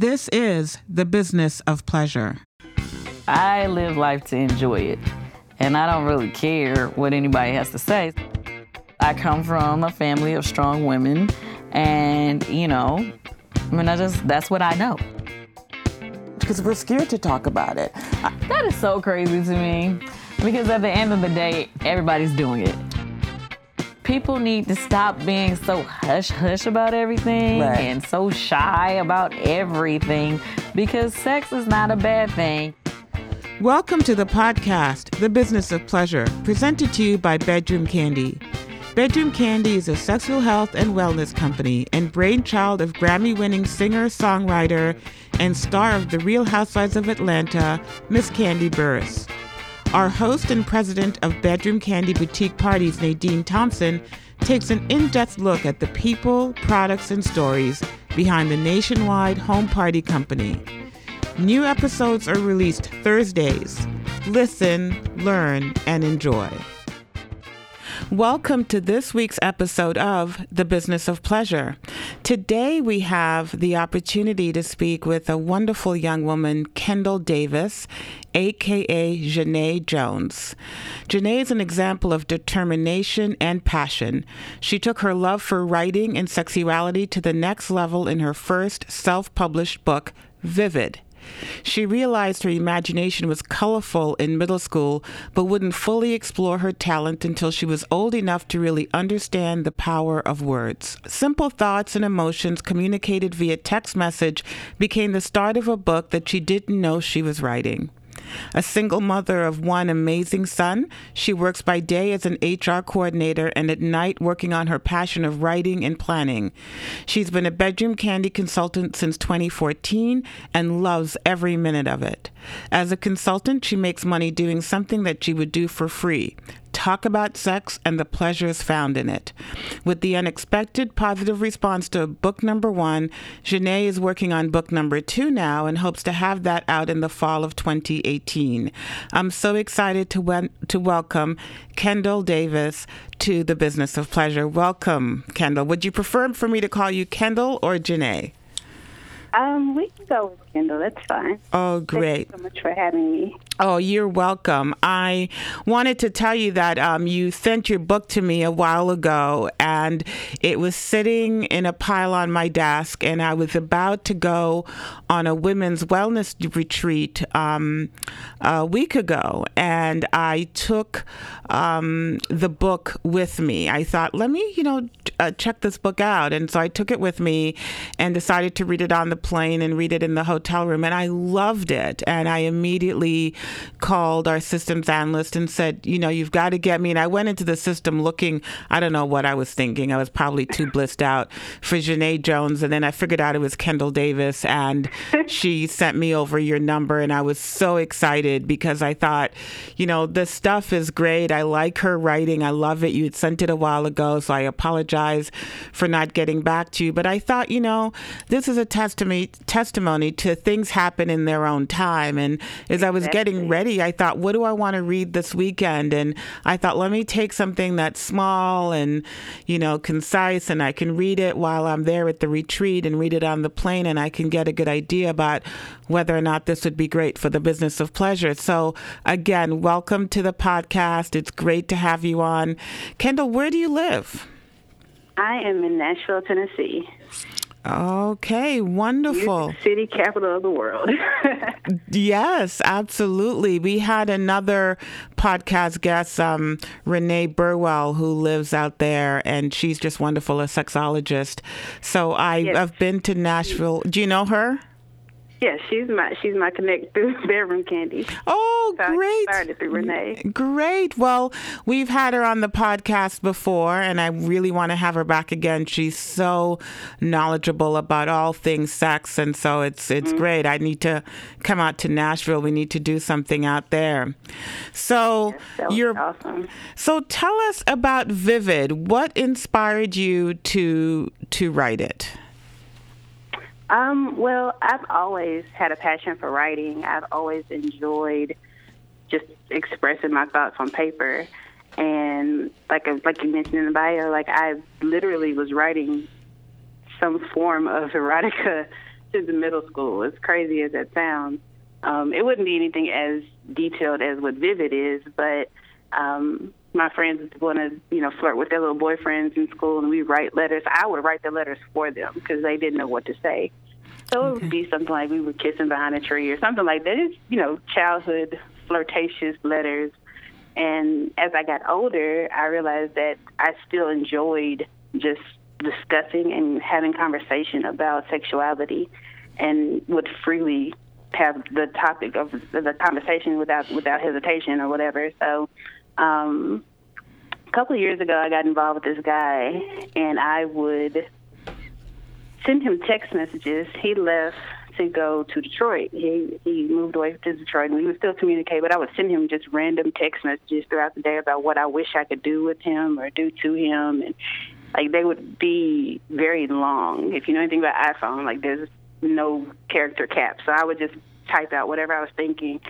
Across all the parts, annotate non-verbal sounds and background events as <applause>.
This is the business of pleasure. I live life to enjoy it, and I don't really care what anybody has to say. I come from a family of strong women, and you know, I mean, I just that's what I know. Because we're scared to talk about it. That is so crazy to me, because at the end of the day, everybody's doing it. People need to stop being so hush hush about everything Right. and so shy about everything because sex is not a bad thing. Welcome to the podcast, The Business of Pleasure, presented to you by Bedroom Kandi. Bedroom Kandi is a sexual health and wellness company and brainchild of Grammy winning singer, songwriter, and star of The Real Housewives of Atlanta, Miss Kandi Burruss. Our host and president of Bedroom Kandi Boutique Parties, Nadine Thompson, takes an in depth look at the people, products, and stories behind the nationwide home party company. New episodes are released Thursdays. Listen, learn, and enjoy. Welcome to this week's episode of The Business of Pleasure. Today we have the opportunity to speak with a wonderful young woman, Kendall Davis, aka Jenae' Jones. Jenae' is an example of determination and passion. She took her love for writing and sexuality to the next level in her first self published book, Vivid. She realized her imagination was colorful in middle school, but wouldn't fully explore her talent until she was old enough to really understand the power of words. Simple thoughts and emotions communicated via text message became the start of a book that she didn't know she was writing. A single mother of one amazing son, she works by day as an HR coordinator and at night working on her passion of writing and planning. She's been a Bedroom Kandi consultant since 2014 and loves every minute of it. As a consultant, she makes money doing something that she would do for free talk about sex and the pleasures found in it. With the unexpected positive response to book number one, Jenae' is working on book number two now and hopes to have that out in the fall of 2018. I'm so excited to, wen- to welcome Kendall Davis to the Business of Pleasure. Welcome, Kendall. Would you prefer for me to call you Kendall or Jenae'? Um, we can go with Kendall. That's fine. Oh, great. Thank you so much for having me. Oh, you're welcome. I wanted to tell you that um, you sent your book to me a while ago, and it was sitting in a pile on my desk, and I was about to go on a women's wellness retreat um, a week ago, and I took um, the book with me. I thought, let me, you know, uh, check this book out, and so I took it with me and decided to read it on the plane and read it in the hotel room, and I loved it, and I immediately called our systems analyst and said, you know, you've got to get me. And I went into the system looking, I don't know what I was thinking. I was probably too blissed out for Jenae' Jones. And then I figured out it was Kendall Davis. And <laughs> she sent me over your number. And I was so excited because I thought, you know, this stuff is great. I like her writing. I love it. You had sent it a while ago. So I apologize for not getting back to you. But I thought, you know, this is a testimony, testimony to things happen in their own time. And as I was getting ready, I thought, what do I want to read this weekend? And I thought, let me take something that's small and, you know, concise, and I can read it while I'm there at the retreat and read it on the plane, and I can get a good idea about whether or not this would be great for the business of pleasure. So, again, welcome to the podcast. It's great to have you on. Kendall, where do you live? I am in Nashville, Tennessee, Okay, wonderful. city capital of the world. <laughs> Yes, absolutely. We had another podcast guest, um, Renee Burwell, who lives out there, and she's just wonderful, a sexologist. So I, Yes. I've been to Nashville. Do you know her? Yeah, she's my she's my connect <laughs> through Bedroom Kandi. Oh, So I great. started through Renee. Great. Well, we've had her on the podcast before, and I really want to have her back again. She's so knowledgeable about all things sex, and so it's it's mm-hmm. great. I need to come out to Nashville. We need to do something out there. So was you're awesome. so tell us about Vivid. What inspired you to to write it? Um, well, I've always had a passion for writing. I've always enjoyed just expressing my thoughts on paper. And like like you mentioned in the bio, like I literally was writing some form of <laughs> erotica to the middle school. As crazy as that sounds, um, it wouldn't be anything as detailed as what Vivid is, but um, my friends would want to, you know, flirt with their little boyfriends in school, and we write letters. I would write the letters for them because they didn't know what to say. So okay. it would be something like we were kissing behind a tree or something like that. It's, you know, childhood flirtatious letters. And as I got older, I realized that I still enjoyed just discussing and having conversation about sexuality and would freely have the topic of the conversation without without hesitation or whatever. So um, a couple of years ago, I got involved with this guy, and I would send him text messages. He left to go to Detroit. He he moved away to Detroit, and we would still communicate. But I would send him just random text messages throughout the day about what I wish I could do with him or do to him, and like they would be very long. If you know anything about iPhone, like there's no character cap, so I would just type out whatever I was thinking,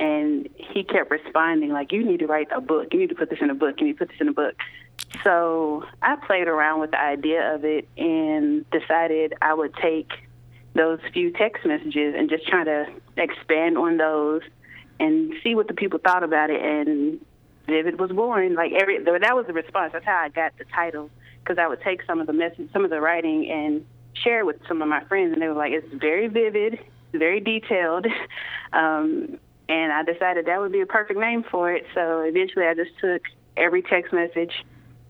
and he kept responding like, "You need to write a book. You need to put this in a book. You need to put this in a book." So I played around with the idea of it and decided I would take those few text messages and just try to expand on those and see what the people thought about it. And Vivid was born. Like every that was the response. That's how I got the title because I would take some of the message, some of the writing, and share it with some of my friends, and they were like, "It's very vivid, very detailed." <laughs> Um, and I decided that would be a perfect name for it. So eventually, I just took every text message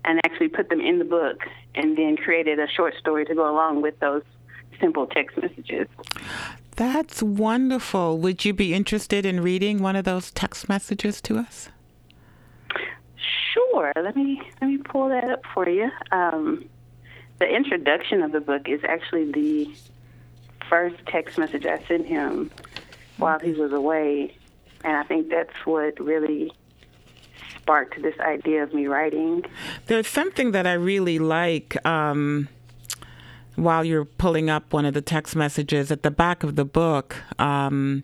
and actually put them in the book, and then created a short story to go along with those simple text messages. That's wonderful. Would you be interested in reading one of those text messages to us? Sure. Let me let me pull that up for you. Um, the introduction of the book is actually the first text message I sent him while he was away, and I think that's what really sparked this idea of me writing. There's something that I really like. Um, while you're pulling up one of the text messages at the back of the book, um,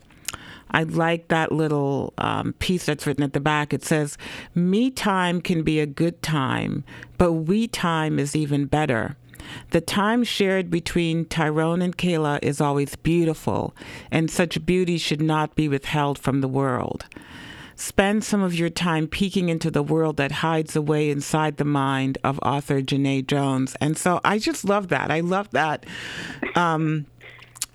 I like that little um, piece that's written at the back. It says, Me time can be a good time, but we time is even better. The time shared between Tyrone and Kayla is always beautiful, and such beauty should not be withheld from the world. Spend some of your time peeking into the world that hides away inside the mind of author Jenae' Jones. And so I just love that. I love that. Um,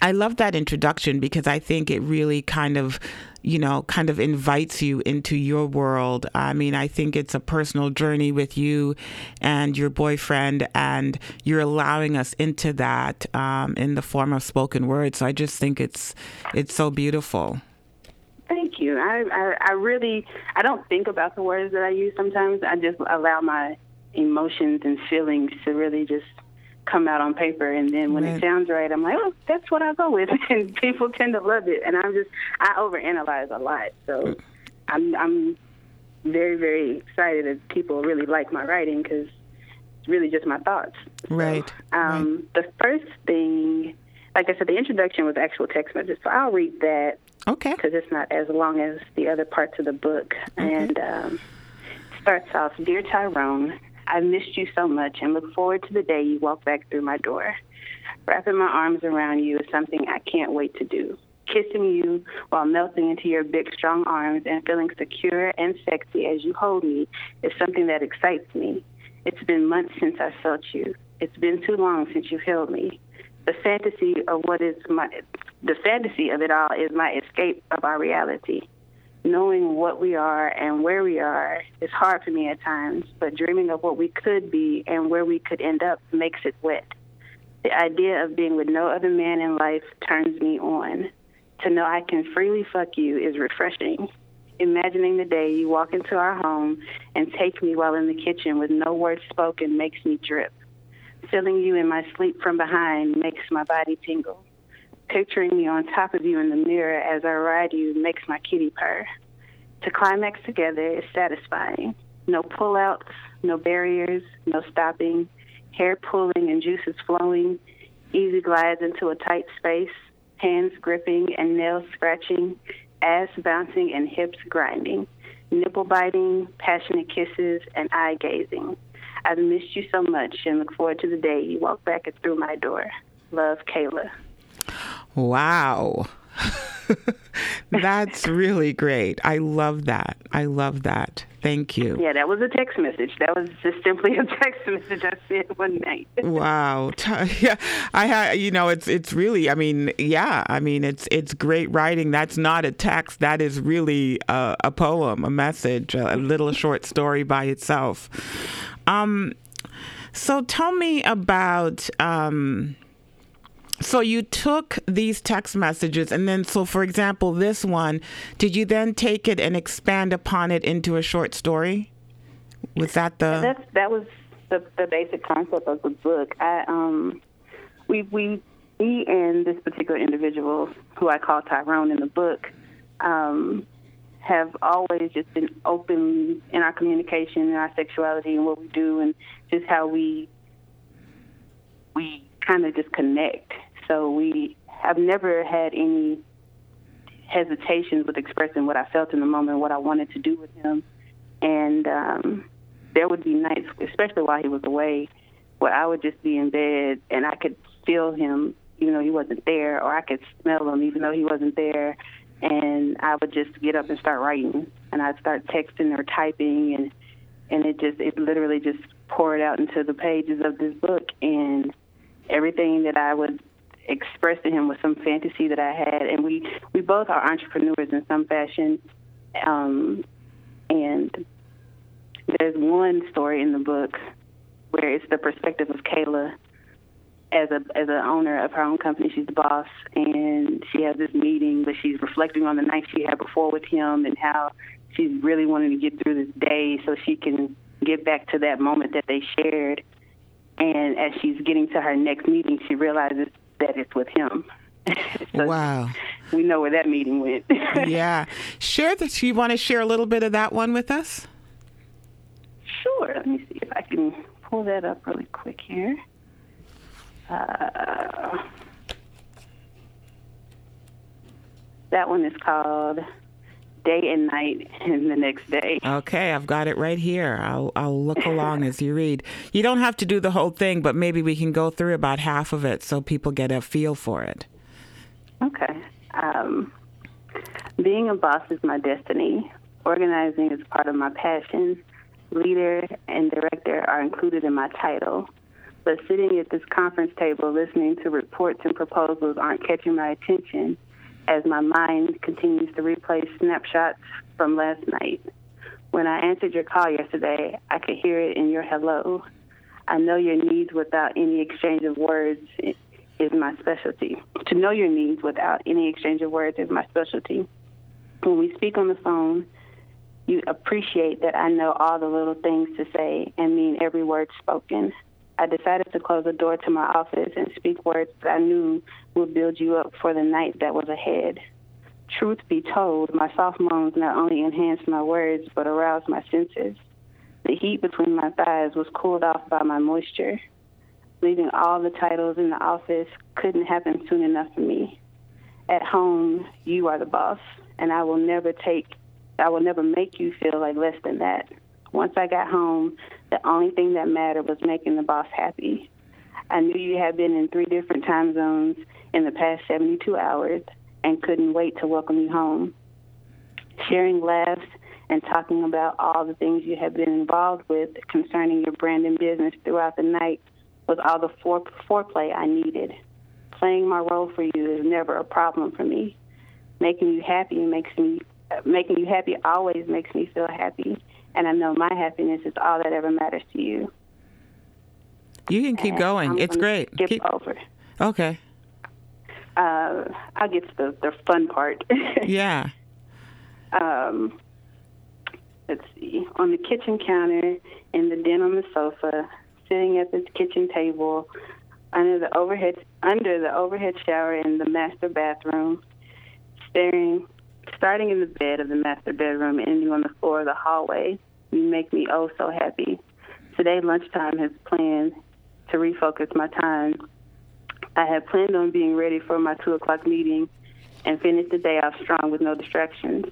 I love that introduction because I think it really kind of you know, kind of invites you into your world. I mean, I think it's a personal journey with you and your boyfriend, and you're allowing us into that um, in the form of spoken word. So I just think it's it's so beautiful. Thank you. I, I, I really I don't think about the words that I use sometimes. I just allow my emotions and feelings to really just come out on paper and then when right. it sounds right i'm like oh that's what i go with <laughs> and people tend to love it and i'm just i overanalyze a lot so i'm i'm very very excited that people really like my writing because it's really just my thoughts right so, um right. the first thing like i said the introduction was actual text messages so i'll read that Okay. Because it's not as long as the other parts of the book. Okay. And um, starts off Dear Tyrone, I missed you so much and look forward to the day you walk back through my door. Wrapping my arms around you is something I can't wait to do. Kissing you while melting into your big, strong arms and feeling secure and sexy as you hold me is something that excites me. It's been months since I felt you. It's been too long since you've held me the fantasy of what is my the fantasy of it all is my escape of our reality. Knowing what we are and where we are is hard for me at times, but dreaming of what we could be and where we could end up makes it wet. The idea of being with no other man in life turns me on. To know I can freely fuck you is refreshing. Imagining the day you walk into our home and take me while in the kitchen with no words spoken makes me drip. Feeling you in my sleep from behind makes my body tingle. Picturing me on top of you in the mirror as I ride you makes my kitty purr. To climax together is satisfying. No pullouts, no barriers, no stopping, hair pulling and juices flowing, easy glides into a tight space, hands gripping and nails scratching, ass bouncing and hips grinding, nipple biting, passionate kisses, and eye gazing. I've missed you so much and look forward to the day you walk back through my door. Love, Kayla. Wow. <laughs> That's really great. I love that. I love that. Thank you. Yeah, that was a text message. That was just simply a text <laughs> message I sent one night. <laughs> wow. Yeah, I had. You know, it's it's really. I mean, yeah. I mean, it's it's great writing. That's not a text. That is really a, a poem, a message, a, a little short story by itself. Um. So tell me about. Um, so you took these text messages and then so for example this one did you then take it and expand upon it into a short story was that the That's, that was the, the basic concept of the book i um we we me and this particular individual who i call tyrone in the book um have always just been open in our communication and our sexuality and what we do and just how we we kind of just connect. So we have never had any hesitations with expressing what I felt in the moment, what I wanted to do with him. And um, there would be nights, especially while he was away, where I would just be in bed and I could feel him even though he wasn't there, or I could smell him even though he wasn't there. And I would just get up and start writing, and I'd start texting or typing, and and it just it literally just poured out into the pages of this book, and everything that I would express to him was some fantasy that I had, and we we both are entrepreneurs in some fashion, um, and there's one story in the book where it's the perspective of Kayla as a as an owner of her own company. She's the boss, and she has this meeting, but she's reflecting on the night she had before with him and how she's really wanting to get through this day so she can get back to that moment that they shared. And as she's getting to her next meeting, she realizes that it's with him. <laughs> so wow we know where that meeting went. <laughs> yeah share that you want to share a little bit of that one with us Sure. Let me see if I can pull that up really quick here. Uh, that one is called Day and Night <laughs> and the Next Day. Okay, I've got it right here. I'll I'll look along as you read. You don't have to do the whole thing, but maybe we can go through about half of it so people get a feel for it. Okay. Um, being a boss is my destiny. Organizing is part of my passion. Leader and director are included in my title. But sitting at this conference table listening to reports and proposals aren't catching my attention as my mind continues to replay snapshots from last night. When I answered your call yesterday, I could hear it in your hello. I know your needs without any exchange of words is my specialty. To know your needs without any exchange of words is my specialty. When we speak on the phone, you appreciate that I know all the little things to say and mean every word spoken. I decided to close the door to my office and speak words that I knew would build you up for the night that was ahead. Truth be told, my soft moans not only enhanced my words but aroused my senses. The heat between my thighs was cooled off by my moisture. Leaving all the titles in the office couldn't happen soon enough for me. At home, you are the boss, and I will never take I will never make you feel like less than that. Once I got home, the only thing that mattered was making the boss happy. I knew you had been in three different time zones in the past 72 hours and couldn't wait to welcome you home. Sharing laughs and talking about all the things you had been involved with concerning your brand and business throughout the night was all the fore- foreplay I needed. Playing my role for you is never a problem for me. Making you happy makes me making you happy always makes me feel happy, and I know my happiness is all that ever matters to you. You can keep And going. I'm it's great. Skip Keep, over. okay. Uh, I'll get to the, the fun part. <laughs> Yeah. um, let's see. On the kitchen counter, in the den on the sofa, sitting at the kitchen table, under the overhead under the overhead shower in the master bathroom, staring, starting in the bed of the master bedroom, ending on the floor of the hallway. You make me oh so happy. Today lunchtime has planned to refocus my time. I had planned on being ready for my two o'clock meeting and finish the day off strong with no distractions.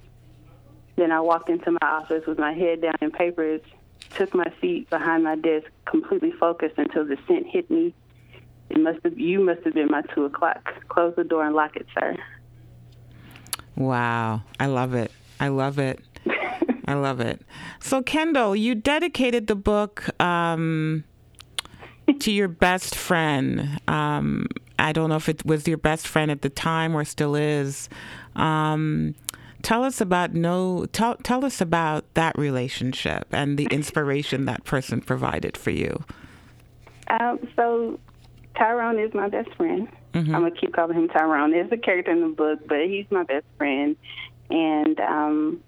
Then I walked into my office with my head down in papers, took my seat behind my desk, completely focused until the scent hit me. it must have you must have been my two o'clock. Close the door and lock it, sir. Wow, I love it. I love it. I love it. So, Kendall, you dedicated the book um, to your best friend. Um, I don't know if it was your best friend at the time or still is. Um, tell us about no. Tell tell us about that relationship and the inspiration that person provided for you. Um, so Tyrone is my best friend. Mm-hmm. I'm gonna keep calling him Tyrone. There's a character in the book, but he's my best friend, and um,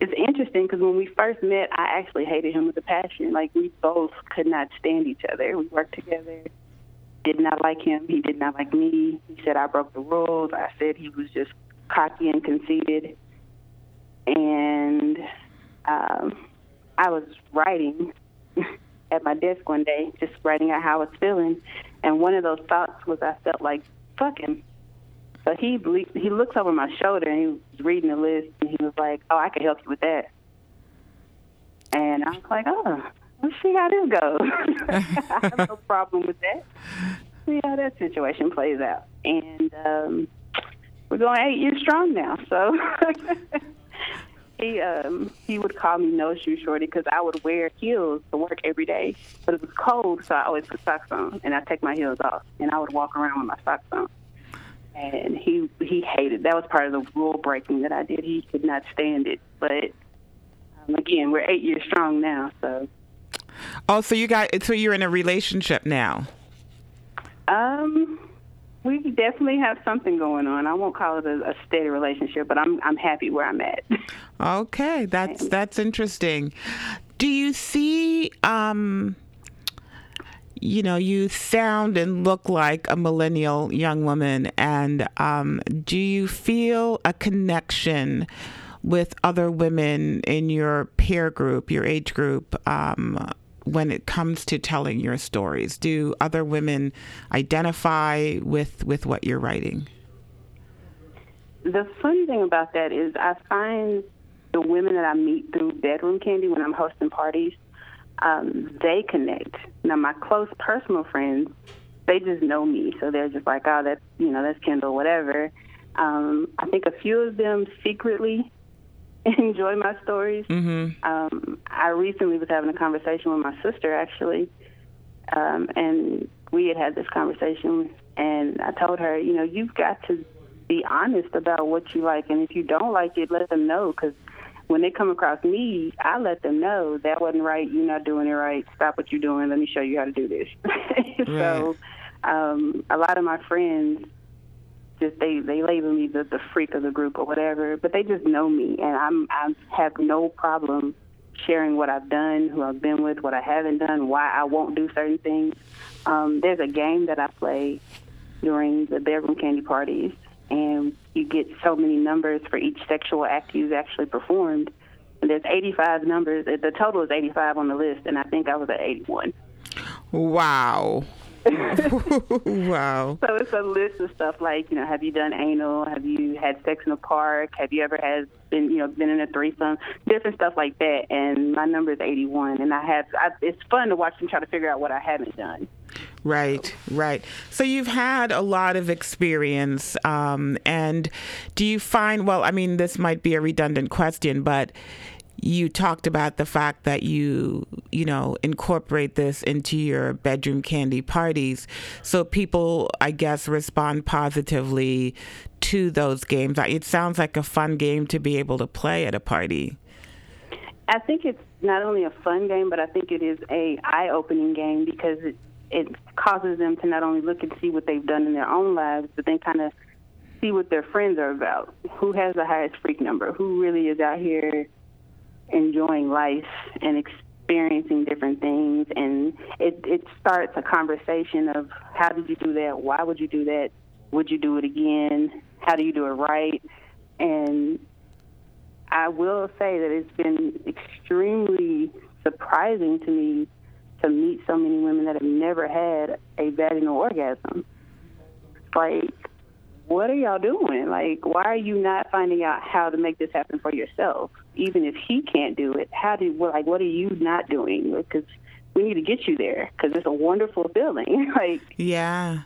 it's interesting because when we first met, I actually hated him with a passion. Like we both could not stand each other. We worked together. Did not like him. He did not like me. He said I broke the rules. I said he was just cocky and conceited. And um, I was writing <laughs> at my desk one day, just writing out how I was feeling. And one of those thoughts was I felt like fuck him. So he he looks over my shoulder and he was reading the list and he was like, "Oh, I can help you with that." And I was like, "Oh, let's see how this goes. <laughs> I have no <laughs> problem with that. See how that situation plays out." And um, we're going eight years strong now, so. <laughs> he um he would call me no shoe shorty because I would wear heels to work every day, but it was cold, so I always put socks on and I take my heels off and I would walk around with my socks on and he he hated that was part of the rule breaking that I did. He could not stand it. But um, again, we're eight years strong now, so. Oh, so you got so you're in a relationship now. Um, we definitely have something going on. I won't call it a, a steady relationship, but I'm I'm happy where I'm at. Okay, that's that's interesting. Do you see um you know, you sound and look like a millennial young woman. And um, do you feel a connection with other women in your peer group, your age group, um, when it comes to telling your stories? Do other women identify with, with what you're writing? The funny thing about that is, I find the women that I meet through Bedroom Kandi when I'm hosting parties um, they connect. Now, my close personal friends, they just know me, so they're just like, oh, that's you know, that's Kendall, whatever. Um, I think a few of them secretly <laughs> enjoy my stories. Mm-hmm. Um, I recently was having a conversation with my sister, actually, um, and we had had this conversation, and I told her, you know, you've got to be honest about what you like, and if you don't like it, let them know, because when they come across me, I let them know that wasn't right. You're not doing it right. Stop what you're doing. Let me show you how to do this. <laughs> so, um, a lot of my friends just they they label me the the freak of the group or whatever, but they just know me, and I'm I have no problem sharing what I've done, who I've been with, what I haven't done, why I won't do certain things. Um, there's a game that I play during the Bedroom Kandi parties and you get so many numbers for each sexual act you've actually performed. And there's 85 numbers. The total is 85 on the list, and I think I was at 81. Wow. <laughs> <laughs> wow. So it's a list of stuff like, you know, have you done anal? Have you had sex in a park? Have you ever had been, you know, been in a threesome? Different stuff like that. And my number is 81. And I have, I, it's fun to watch them try to figure out what I haven't done. Right, right. So you've had a lot of experience. Um, and do you find, well, I mean, this might be a redundant question, but you talked about the fact that you you know incorporate this into your Bedroom Kandi parties so people i guess respond positively to those games it sounds like a fun game to be able to play at a party i think it's not only a fun game but i think it is a eye-opening game because it it causes them to not only look and see what they've done in their own lives but then kind of see what their friends are about. Who has the highest freak number? Who really is out here enjoying life and experiencing different things? And it it starts a conversation of how did you do that? Why would you do that? Would you do it again? How do you do it right? And I will say that it's been extremely surprising to me to meet so many women that have never had a vaginal orgasm. Like what are y'all doing? Like, why are you not finding out how to make this happen for yourself? Even if he can't do it, how do like what are you not doing? Because we need to get you there because it's a wonderful feeling. <laughs> like yeah.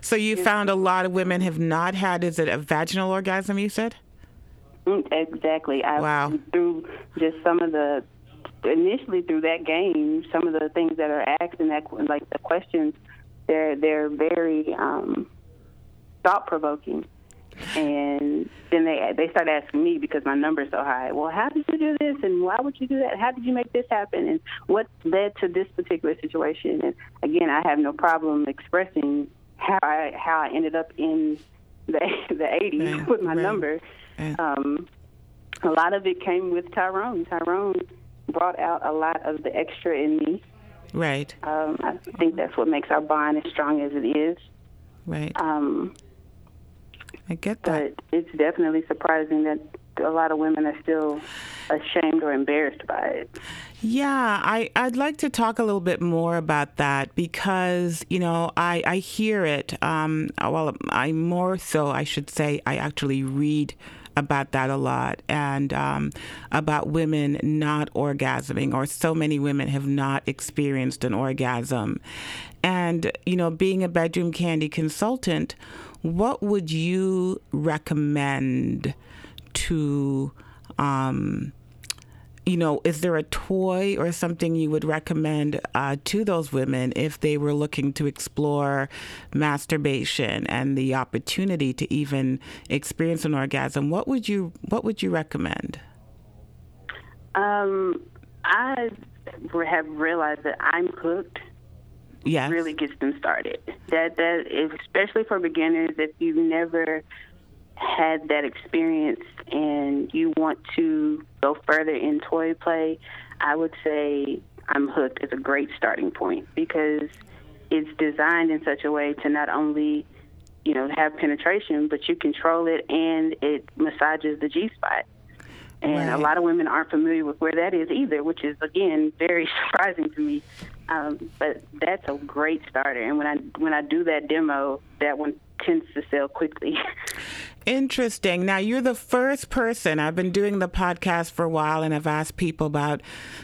So you found a lot of women have not had is it a vaginal orgasm? You said. Mm, exactly. I, Wow. Through just some of the initially through that game, some of the things that are asked in that like the questions, they're they're very um, thought provoking. And then they they start asking me because my number's so high. Well, how did you do this? And why would you do that? How did you make this happen? And what led to this particular situation? And again, I have no problem expressing how I how I ended up in the <laughs> the 80s Right, with my right. number. Yeah. Um, a lot of it came with Tyrone. Tyrone brought out a lot of the extra in me. Right. Um, I think that's what makes our bond as strong as it is. Right. Um, I get that. but it's definitely surprising that a lot of women are still ashamed or embarrassed by it. Yeah, I, I'd like to talk a little bit more about that because, you know, I, I hear it. Um, well, I more so, I should say, I actually read about that a lot and um, about women not orgasming, or so many women have not experienced an orgasm. And, you know, being a Bedroom Kandi consultant, what would you recommend to, um, you know, is there a toy or something you would recommend uh, to those women if they were looking to explore masturbation and the opportunity to even experience an orgasm? What would you What would you recommend? Um, I have realized that I'm hooked Yes. really gets them started. That that especially for beginners if you've never had that experience and you want to go further in toy play, I would say I'm hooked is a great starting point because it's designed in such a way to not only you know have penetration, but you control it and it massages the G spot. And a lot of women aren't familiar with where that is either, which is again <laughs> very surprising to me. Um, but that's a great starter. And when I when I do that demo, that one tends to sell quickly. <laughs> Interesting. Now you're the first person. I've been doing the podcast for a while, and I've asked people about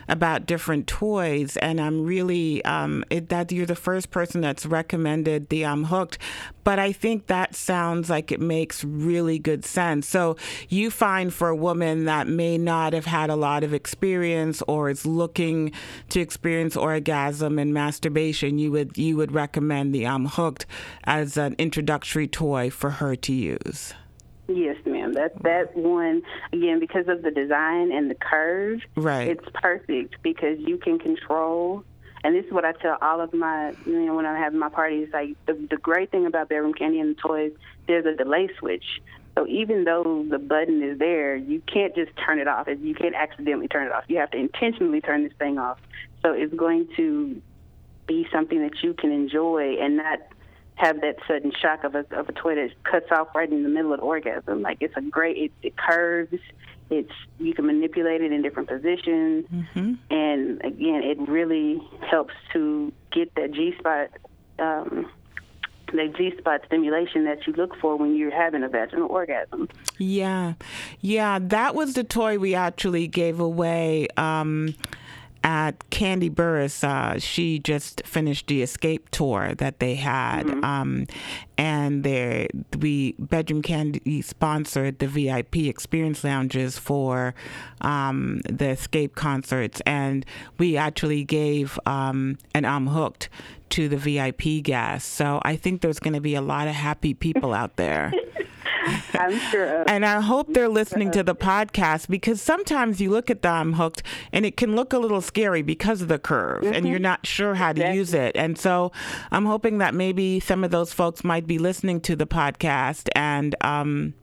about different toys, and I'm really um, it, that you're the first person that's recommended the I'm hooked. But I think that sounds like it makes really good sense. So you find for a woman that may not have had a lot of experience or is looking to experience orgasm and masturbation, you would you would recommend the I'm hooked as an introductory toy for her to use. Yes, ma'am. That that one again because of the design and the curve. Right. It's perfect because you can control. And this is what I tell all of my, you know, when I'm having my parties. Like the the great thing about Bedroom Kandi and the toys, there's a delay switch. So even though the button is there, you can't just turn it off. You can't accidentally turn it off. You have to intentionally turn this thing off. So it's going to be something that you can enjoy and not have that sudden shock of a of a toy that cuts off right in the middle of the orgasm. Like it's a great. It, it curves. It's you can manipulate it in different positions, and again, it really helps to get that G spot. Um, the G spot stimulation that you look for when you're having a vaginal orgasm. Yeah, yeah, that was the toy we actually gave away um, at Kandi Burruss. Uh, she just finished the Xscape tour that they had, um, and we Bedroom Kandi sponsored the VIP experience lounges for um, the Xscape concerts, and we actually gave um, an I'm hooked to the VIP guests. So I think there's going to be a lot of happy people out there. <laughs> I'm sure. Of, And I hope they're listening to the podcast because sometimes you look at the I'm hooked and it can look a little scary because of the curve and you're not sure how to use it. And so I'm hoping that maybe some of those folks might be listening to the podcast and, um,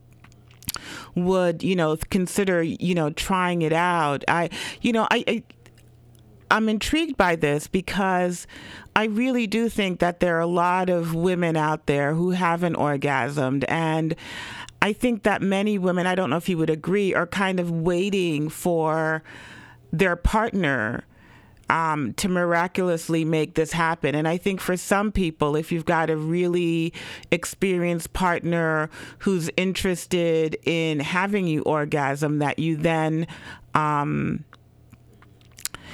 would you know consider you know trying it out i you know i, I I'm intrigued by this because I really do think that there are a lot of women out there who haven't orgasmed. And I think that many women, I don't know if you would agree, are kind of waiting for their partner um, to miraculously make this happen. And I think for some people, if you've got a really experienced partner who's interested in having you orgasm, that you then. Um,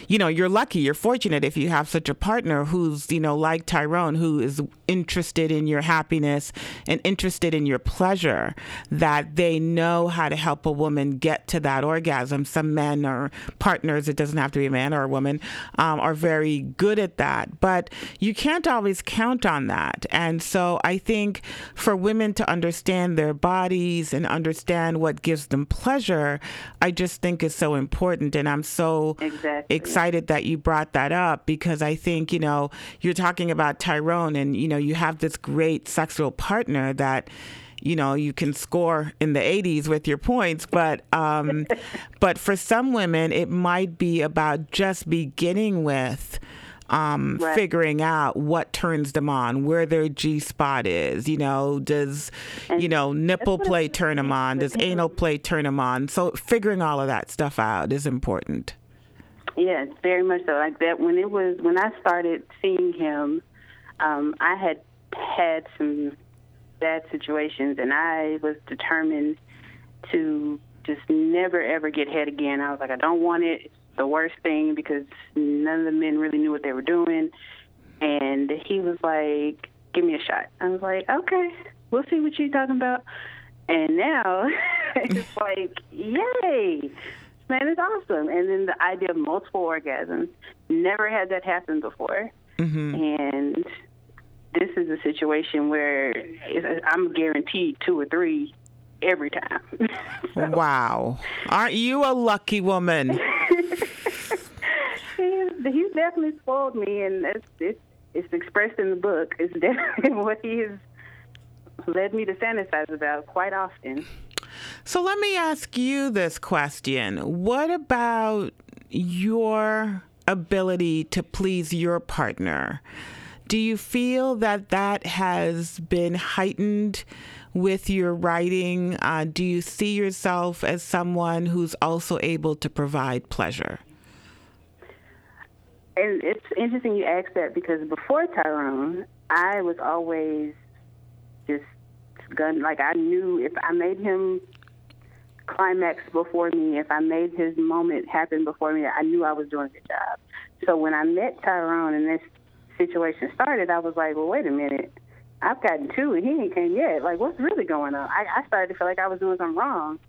you know, you're lucky, you're fortunate if you have such a partner who's, you know, like Tyrone, who is interested in your happiness and interested in your pleasure, that they know how to help a woman get to that orgasm. Some men or partners, it doesn't have to be a man or a woman, um, are very good at that. But you can't always count on that. And so I think for women to understand their bodies and understand what gives them pleasure, I just think is so important. And I'm so Exactly. excited that you brought that up because I think, you know, you're talking about Tyrone and, you know, you have this great sexual partner that you know you can score in the 80s with your points but um <laughs> but for some women it might be about just beginning with um, Right. figuring out what turns them on, where their G spot is. You know, does you know nipple play turn them on? Does anal play turn them on? So figuring all of that stuff out is important. Yeah, very much so. Like that when it was when I started seeing him, um, I had had some bad situations, and I was determined to just never ever get head again. I was like, I don't want it. It's the worst thing because none of the men really knew what they were doing, and he was like, "Give me a shot." I was like, "Okay, we'll see what you're talking about." And now <laughs> it's like, yay! Man, it's awesome. And then the idea of multiple orgasms, never had that happen before. Mm-hmm. And this is a situation where I'm guaranteed two or three every time. <laughs> Wow, aren't you a lucky woman? <laughs> he's, he's definitely spoiled me, and it's, it's, it's expressed in the book. It's <laughs> definitely what he has led me to fantasize about quite often. So let me ask you this question. What about your ability to please your partner? Do you feel that that has been heightened with your writing? Uh, do you see yourself as someone who's also able to provide pleasure? And it's interesting you ask that because before Tyrone, I was always just gun like I knew if I made him climax before me, if I made his moment happen before me, I knew I was doing a good job. So when I met Tyrone and this situation started, I was like, well, wait a minute. I've gotten two and he ain't came yet. Like, what's really going on? I, I started to feel like I was doing something wrong.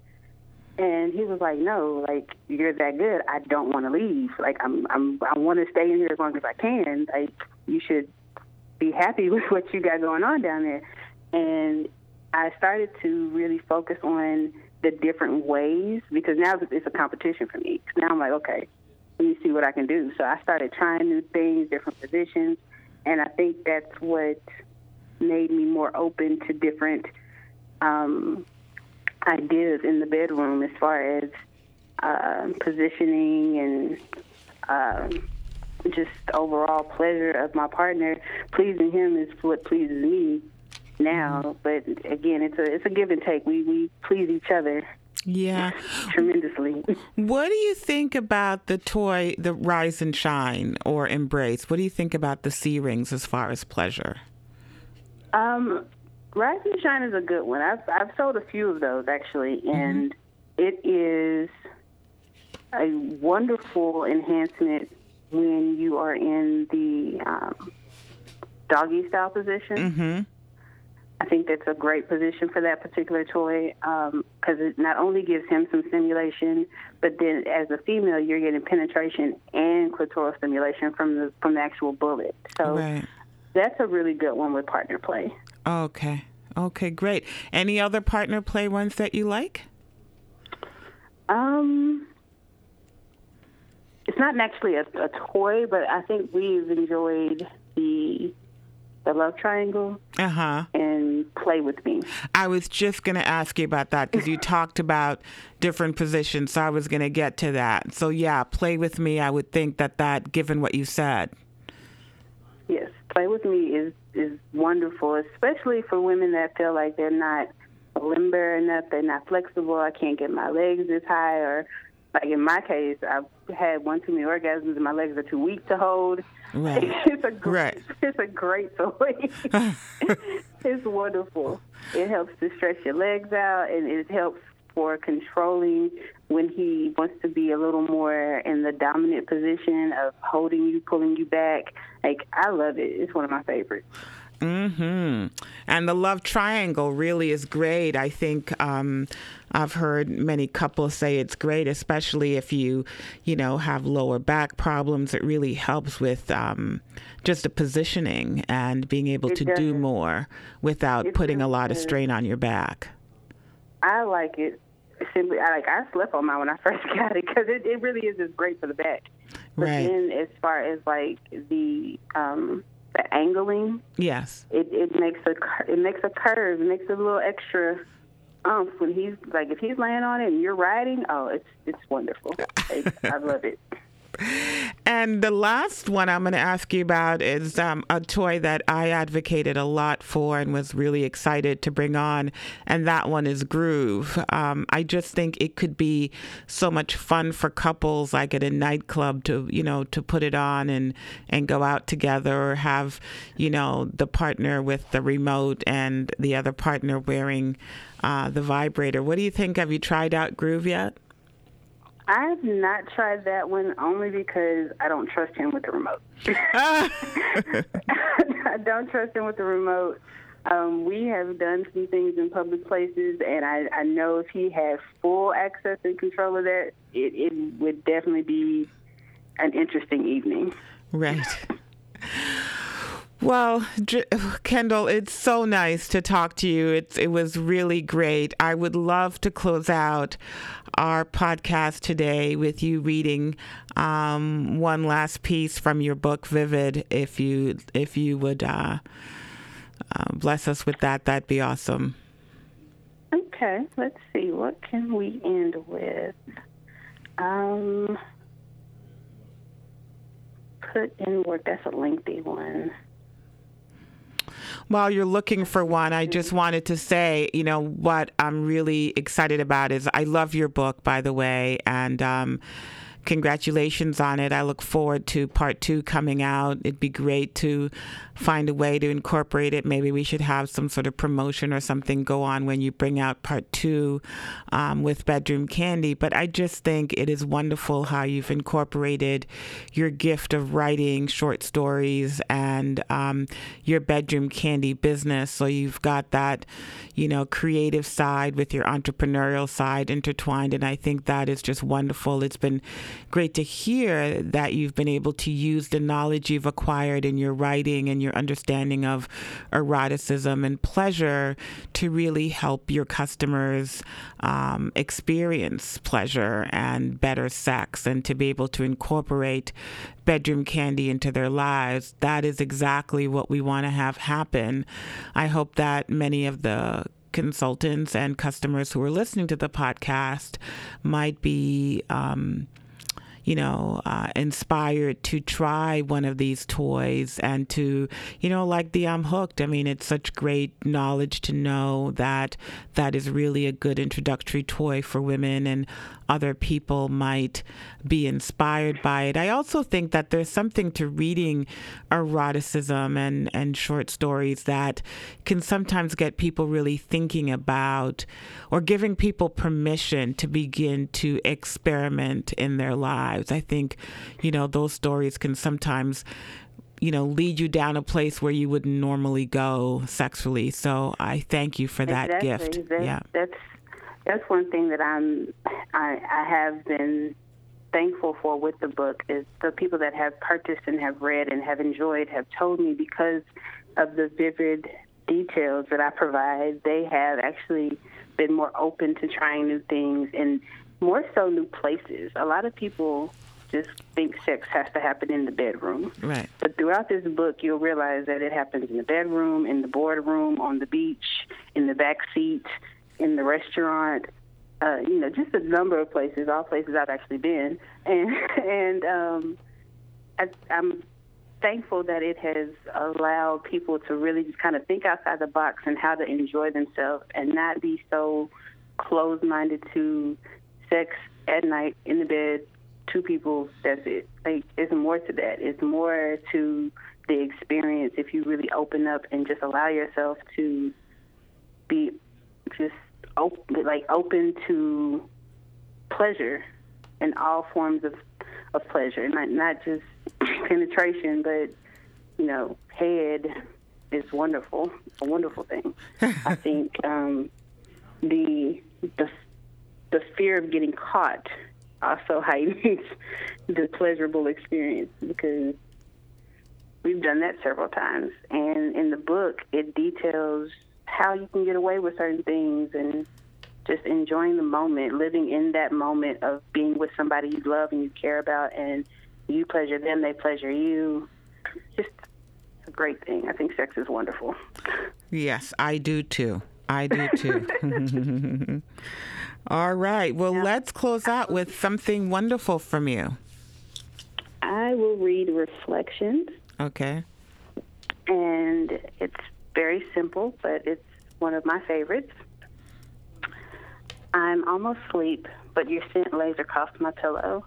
And he was like, "No, like you're that good. I don't want to leave. Like I'm, I'm, I want to stay in here as long as I can. Like you should be happy <laughs> with what you got going on down there." And I started to really focus on the different ways because now it's a competition for me. Now I'm like, okay, let me see what I can do. So I started trying new things, different positions, and I think that's what made me more open to different um, ideas in the bedroom as far as uh, positioning and um just overall pleasure of my partner. Pleasing him is what pleases me now, but again, it's a it's a give and take. We we please each other Yeah. <laughs> tremendously. What do you think about the toy, the Rise and Shine or Embrace? What do you think about the C rings as far as pleasure? Um, Rise and Shine is a good one. I've I've sold a few of those actually, and it is a wonderful enhancement when you are in the um, doggy style position. I think that's a great position for that particular toy because it not only gives him some stimulation, but then as a female, you're getting penetration and clitoral stimulation from the from the actual bullet. So Right. that's a really good one with partner play. Okay. Okay, great. Any other partner play ones that you like? Um, it's not actually a, a toy, but I think we've enjoyed the the love triangle Uh huh. and play with me. I was just going to ask you about that because you <laughs> talked about different positions, so I was going to get to that. So, yeah, play with me. I would think that that, given what you said. Yes, play with me is is wonderful, especially for women that feel like they're not limber enough, they're not flexible. I can't get my legs this high, or like in my case, I've had one too many orgasms and my legs are too weak to hold. Right. <laughs> It's a great, Right. it's a great toy. <laughs> <laughs> it's wonderful. It helps to stretch your legs out, and it helps for controlling when he wants to be a little more in the dominant position of holding you, pulling you back. Like I love it. It's one of my favorites. Hmm. And the love triangle really is great. I think um, I've heard many couples say it's great, especially if you, you know, have lower back problems. It really helps with um, just the positioning and being able It to do more without It putting a lot of strain on your back. I like it simply. I like. I slept on mine when I <laughs> first got it because it, it really is just great for the back. But Right. then, as far as like the um, the angling, Yes. it, it makes a it makes a curve. It makes a little extra umph when he's like if he's laying on it and you're riding. Oh, it's it's wonderful. Like, I love it. <laughs> And the last one I'm going to ask you about is um, a toy that I advocated a lot for and was really excited to bring on, and that one is Groove. Um, I just think it could be so much fun for couples, like at a nightclub, to you know to put it on and and go out together, or have you know the partner with the remote and the other partner wearing uh, the vibrator. What do you think? Have you tried out Groove yet? I have not tried that one only because I don't trust him with the remote. <laughs> I don't trust him with the remote. Um, we have done some things in public places, and I, I know if he had full access and control of that, it, it would definitely be an interesting evening. Right. Well, Kendall, it's so nice to talk to you. It's it was really great. I would love to close out our podcast today with you reading um, one last piece from your book, Vivid. If you if you would uh, uh, bless us with that, that'd be awesome. Okay, let's see. What can we end with? Um, put in work. That's a lengthy one. While you're looking for one, I just wanted to say, you know, what I'm really excited about is I love your book, by the way, and um, congratulations on it. I look forward to part two coming out. It'd be great to find a way to incorporate it. Maybe we should have some sort of promotion or something go on when you bring out part two um, with Bedroom Kandi. But I just think it is wonderful how you've incorporated your gift of writing short stories and um, your Bedroom Kandi business. So you've got that, you know, creative side with your entrepreneurial side intertwined. And I think that is just wonderful. It's been great to hear that you've been able to use the knowledge you've acquired in your writing and your understanding of eroticism and pleasure to really help your customers um, experience pleasure and better sex and to be able to incorporate Bedroom Kandi into their lives. That is exactly what we want to have happen. I hope that many of the consultants and customers who are listening to the podcast might be. Um, you know, uh, inspired to try one of these toys and to, you know, like the I'm hooked. I mean, it's such great knowledge to know that that is really a good introductory toy for women and other people might be inspired by it. I also think that there's something to reading eroticism and, and short stories that can sometimes get people really thinking about or giving people permission to begin to experiment in their lives. I think, you know, those stories can sometimes you know lead you down a place where you wouldn't normally go sexually so i thank you for that exactly. gift That's, yeah that's that's one thing that I'm I, I have been thankful for with the book is the people that have purchased and have read and have enjoyed have told me because of the vivid details that I provide, they have actually been more open to trying new things and more so new places. A lot of people just think sex has to happen in the bedroom. right But throughout this book, you'll realize that it happens in the bedroom, in the boardroom, on the beach, in the back seat, in the restaurant. Uh, you know, just a number of places, all places I've actually been, <laughs> and and um, I, I'm thankful that it has allowed people to really just kind of think outside the box and how to enjoy themselves and not be so closed-minded to sex at night in the bed two people that's it like it's more to that it's more to the experience if you really open up and just allow yourself to be just op- like open to pleasure and all forms of of pleasure, not not just <laughs> penetration, but you know, head is wonderful, a wonderful thing. I <laughs> think um, the the the fear of getting caught also <laughs> heightens the pleasurable experience because we've done that several times. And in the book, it details how you can get away with certain things and just enjoying the moment, living in that moment of being with somebody you love and you care about, and you pleasure them, they pleasure you. Just a great thing. I think sex is wonderful. Yes, I do too. I do too. <laughs> All right. Well, yeah. let's close out with something wonderful from you. I will read Reflections. Okay. And it's very simple, but it's one of my favorites. I'm almost asleep, but your scent lays across my pillow.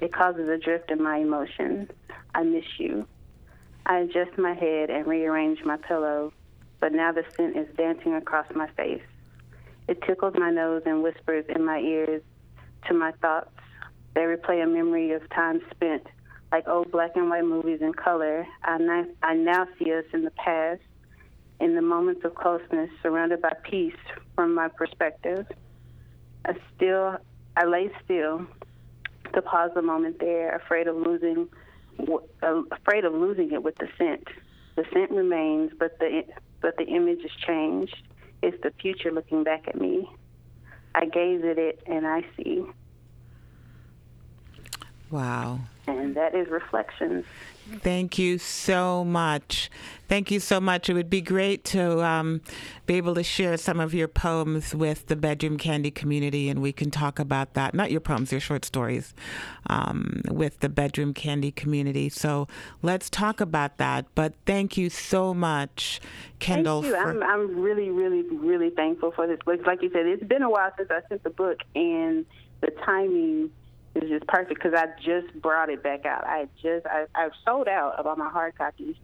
It causes a drift in my emotions. I miss you. I adjust my head and rearrange my pillow, but now the scent is dancing across my face. It tickles my nose and whispers in my ears to my thoughts. They replay a memory of time spent, like old black and white movies in color. I now, I now see us in the past, in the moments of closeness, surrounded by peace from my perspective. I still, I lay still to pause a moment there, afraid of losing, uh, afraid of losing it with the scent. The scent remains, but the but the image has changed. It's the future looking back at me. I gaze at it and I see. Wow. And that is reflections. Thank you so much. Thank you so much. It would be great to um, be able to share some of your poems with the Bedroom Kandi community, and we can talk about that. Not your poems, your short stories, um, with the Bedroom Kandi community. So let's talk about that. But thank you so much, Kendall. Thank you. For- I'm, I'm really, really, really thankful for this book. Like you said, it's been a while since I sent the book, and the timing is just perfect because I just brought it back out. I just I, I've sold out of all my hard copies,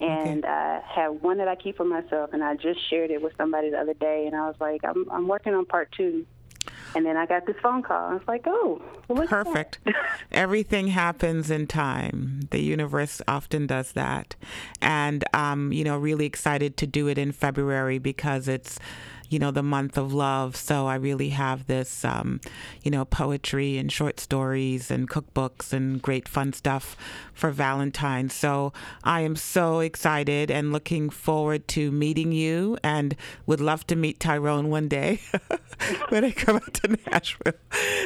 and I okay. uh, have one that I keep for myself. And I just shared it with somebody the other day, and I was like, I'm I'm working on part two. And then I got this phone call. I was like, oh, well, perfect. <laughs> Everything happens in time. The universe often does that. And, um, you know, really excited to do it in February because it's you know, the month of love. So I really have this, um, you know, poetry and short stories and cookbooks and great fun stuff for Valentine's. So I am so excited and looking forward to meeting you and would love to meet Tyrone one day <laughs> when I come out to Nashville.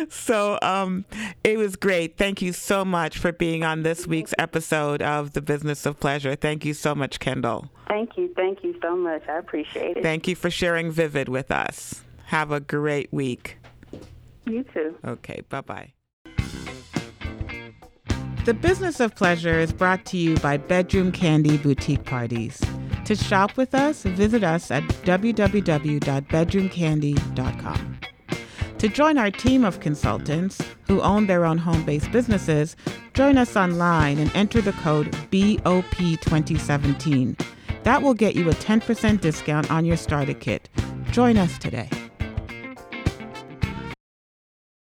So um, it was great. Thank you so much for being on this week's episode of The Business of Pleasure. Thank you so much, Kendall. Thank you. Thank you so much. I appreciate it. Thank you for sharing Vivid with us. Have a great week. You too. Okay, bye bye. The Business of Pleasure is brought to you by Bedroom Kandi Boutique Parties. To shop with us, visit us at www.bedroomkandi.com. To join our team of consultants who own their own home based businesses, join us online and enter the code BOP2017 that will get you a 10% discount on your starter kit. Join us today.